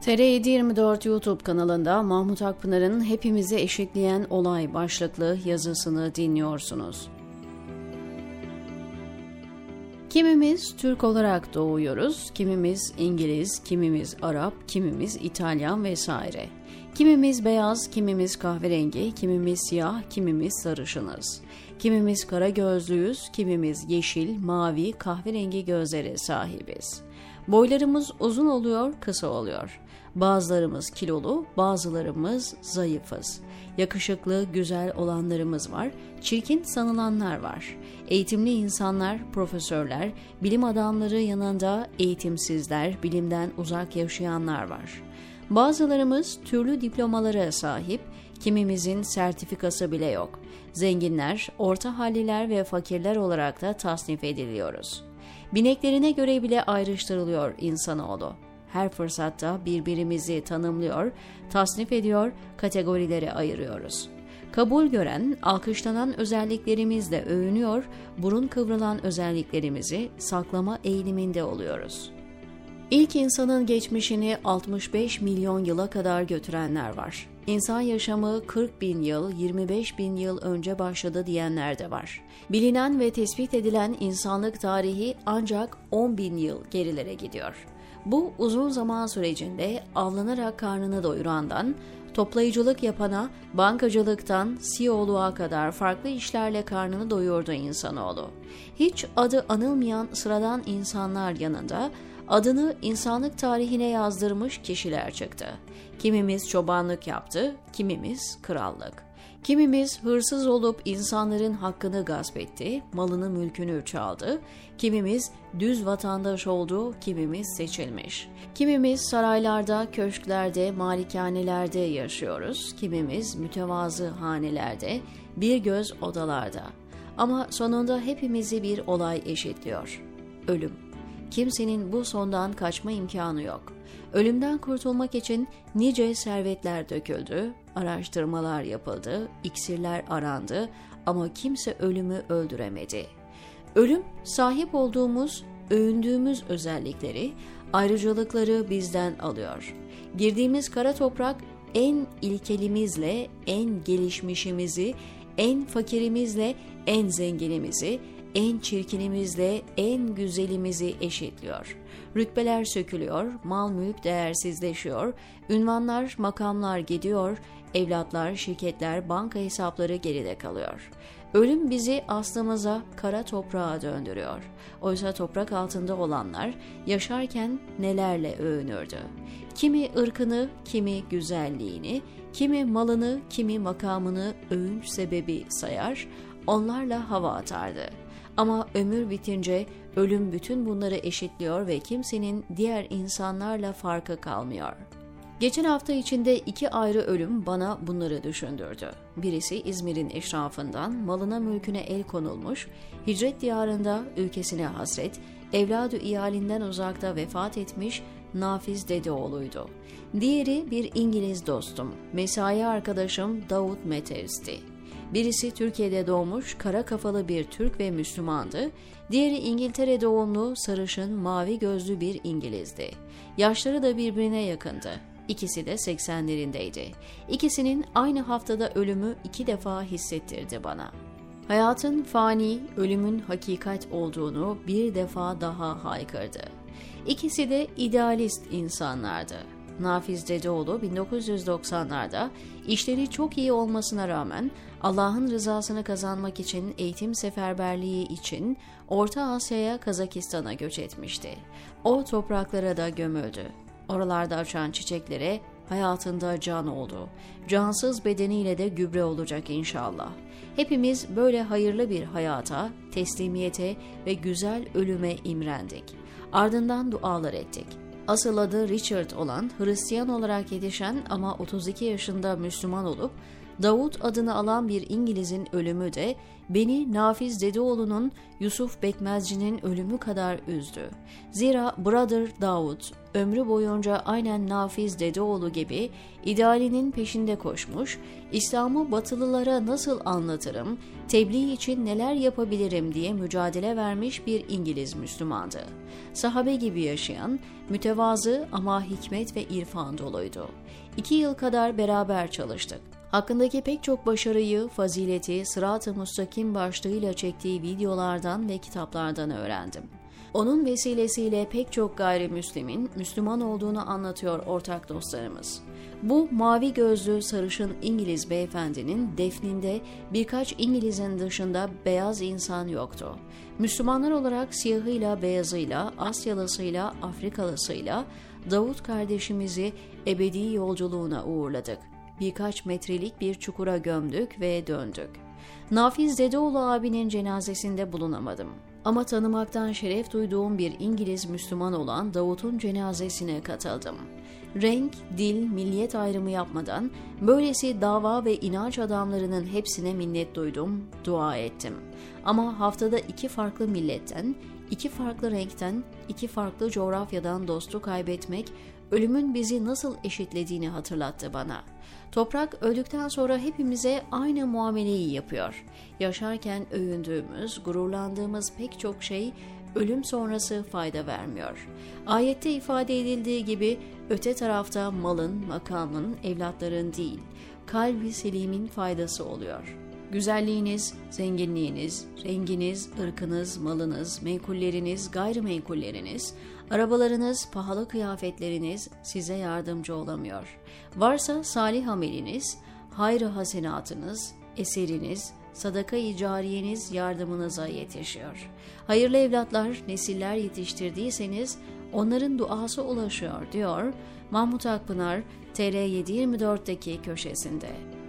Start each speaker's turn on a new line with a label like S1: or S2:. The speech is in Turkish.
S1: TR724 YouTube kanalında Mahmut Akpınar'ın Hepimizi Eşitleyen Olay başlıklı yazısını dinliyorsunuz. Kimimiz Türk olarak doğuyoruz, kimimiz İngiliz, kimimiz Arap, kimimiz İtalyan vesaire. Kimimiz beyaz, kimimiz kahverengi, kimimiz siyah, kimimiz sarışınız. Kimimiz kara gözlüyüz, kimimiz yeşil, mavi, kahverengi gözlere sahibiz. Boylarımız uzun oluyor, kısa oluyor. Bazılarımız kilolu, bazılarımız zayıfız. Yakışıklı, güzel olanlarımız var, çirkin sanılanlar var. Eğitimli insanlar, profesörler, bilim adamları yanında eğitimsizler, bilimden uzak yaşayanlar var. Bazılarımız türlü diplomalara sahip, kimimizin sertifikası bile yok. Zenginler, orta halliler ve fakirler olarak da tasnif ediliyoruz. Bineklerine göre bile ayrıştırılıyor insanoğlu her fırsatta birbirimizi tanımlıyor, tasnif ediyor, kategorilere ayırıyoruz. Kabul gören, alkışlanan özelliklerimizle övünüyor, burun kıvrılan özelliklerimizi saklama eğiliminde oluyoruz. İlk insanın geçmişini 65 milyon yıla kadar götürenler var. İnsan yaşamı 40 bin yıl, 25 bin yıl önce başladı diyenler de var. Bilinen ve tespit edilen insanlık tarihi ancak 10 bin yıl gerilere gidiyor. Bu uzun zaman sürecinde avlanarak karnını doyurandan, toplayıcılık yapana, bankacılıktan CEO'luğa kadar farklı işlerle karnını doyurdu insanoğlu. Hiç adı anılmayan sıradan insanlar yanında adını insanlık tarihine yazdırmış kişiler çıktı. Kimimiz çobanlık yaptı, kimimiz krallık. Kimimiz hırsız olup insanların hakkını gasp etti, malını mülkünü çaldı. Kimimiz düz vatandaş oldu, kimimiz seçilmiş. Kimimiz saraylarda, köşklerde, malikanelerde yaşıyoruz. Kimimiz mütevazı hanelerde, bir göz odalarda. Ama sonunda hepimizi bir olay eşitliyor. Ölüm. Kimsenin bu sondan kaçma imkanı yok. Ölümden kurtulmak için nice servetler döküldü, araştırmalar yapıldı, iksirler arandı ama kimse ölümü öldüremedi. Ölüm sahip olduğumuz, övündüğümüz özellikleri, ayrıcalıkları bizden alıyor. Girdiğimiz kara toprak en ilkelimizle en gelişmişimizi, en fakirimizle en zenginimizi, en çirkinimizle en güzelimizi eşitliyor. Rütbeler sökülüyor, mal mülk değersizleşiyor, ünvanlar, makamlar gidiyor, evlatlar, şirketler, banka hesapları geride kalıyor. Ölüm bizi aslımıza, kara toprağa döndürüyor. Oysa toprak altında olanlar yaşarken nelerle övünürdü. Kimi ırkını, kimi güzelliğini, kimi malını, kimi makamını övünç sebebi sayar, onlarla hava atardı. Ama ömür bitince ölüm bütün bunları eşitliyor ve kimsenin diğer insanlarla farkı kalmıyor. Geçen hafta içinde iki ayrı ölüm bana bunları düşündürdü. Birisi İzmir'in eşrafından malına mülküne el konulmuş, hicret diyarında ülkesine hasret, evladı iyalinden uzakta vefat etmiş Nafiz Dedeoğlu'ydu. Diğeri bir İngiliz dostum, mesai arkadaşım Davut Metevs'ti. Birisi Türkiye'de doğmuş kara kafalı bir Türk ve Müslümandı, diğeri İngiltere doğumlu sarışın mavi gözlü bir İngilizdi. Yaşları da birbirine yakındı. İkisi de 80'lerindeydi. İkisinin aynı haftada ölümü iki defa hissettirdi bana. Hayatın fani, ölümün hakikat olduğunu bir defa daha haykırdı. İkisi de idealist insanlardı. Nafiz Dedeoğlu 1990'larda işleri çok iyi olmasına rağmen Allah'ın rızasını kazanmak için eğitim seferberliği için Orta Asya'ya Kazakistan'a göç etmişti. O topraklara da gömüldü. Oralarda açan çiçeklere hayatında can oldu. Cansız bedeniyle de gübre olacak inşallah. Hepimiz böyle hayırlı bir hayata, teslimiyete ve güzel ölüme imrendik. Ardından dualar ettik. Asıl adı Richard olan Hristiyan olarak yetişen ama 32 yaşında Müslüman olup Davut adını alan bir İngiliz'in ölümü de beni Nafiz Dedeoğlu'nun Yusuf Bekmezci'nin ölümü kadar üzdü. Zira Brother Davut ömrü boyunca aynen Nafiz Dedeoğlu gibi idealinin peşinde koşmuş, İslam'ı batılılara nasıl anlatırım, tebliğ için neler yapabilirim diye mücadele vermiş bir İngiliz Müslümandı. Sahabe gibi yaşayan, mütevazı ama hikmet ve irfan doluydu. İki yıl kadar beraber çalıştık. Hakkındaki pek çok başarıyı, fazileti, sırat-ı mustakim başlığıyla çektiği videolardan ve kitaplardan öğrendim. Onun vesilesiyle pek çok gayrimüslimin Müslüman olduğunu anlatıyor ortak dostlarımız. Bu mavi gözlü sarışın İngiliz beyefendinin defninde birkaç İngiliz'in dışında beyaz insan yoktu. Müslümanlar olarak siyahıyla, beyazıyla, Asyalısıyla, Afrikalısıyla Davut kardeşimizi ebedi yolculuğuna uğurladık birkaç metrelik bir çukura gömdük ve döndük. Nafiz Dedeoğlu abinin cenazesinde bulunamadım. Ama tanımaktan şeref duyduğum bir İngiliz Müslüman olan Davut'un cenazesine katıldım. Renk, dil, milliyet ayrımı yapmadan böylesi dava ve inanç adamlarının hepsine minnet duydum, dua ettim. Ama haftada iki farklı milletten, iki farklı renkten, iki farklı coğrafyadan dostu kaybetmek ölümün bizi nasıl eşitlediğini hatırlattı bana. Toprak öldükten sonra hepimize aynı muameleyi yapıyor. Yaşarken övündüğümüz, gururlandığımız pek çok şey ölüm sonrası fayda vermiyor. Ayette ifade edildiği gibi öte tarafta malın, makamın, evlatların değil, kalbi selimin faydası oluyor. Güzelliğiniz, zenginliğiniz, renginiz, ırkınız, malınız, menkulleriniz, gayrimenkulleriniz, arabalarınız, pahalı kıyafetleriniz size yardımcı olamıyor. Varsa salih ameliniz, hayrı hasenatınız, eseriniz, sadaka-i cariyeniz yardımınıza yetişiyor. Hayırlı evlatlar, nesiller yetiştirdiyseniz onların duası ulaşıyor diyor Mahmut Akpınar TR724'deki köşesinde.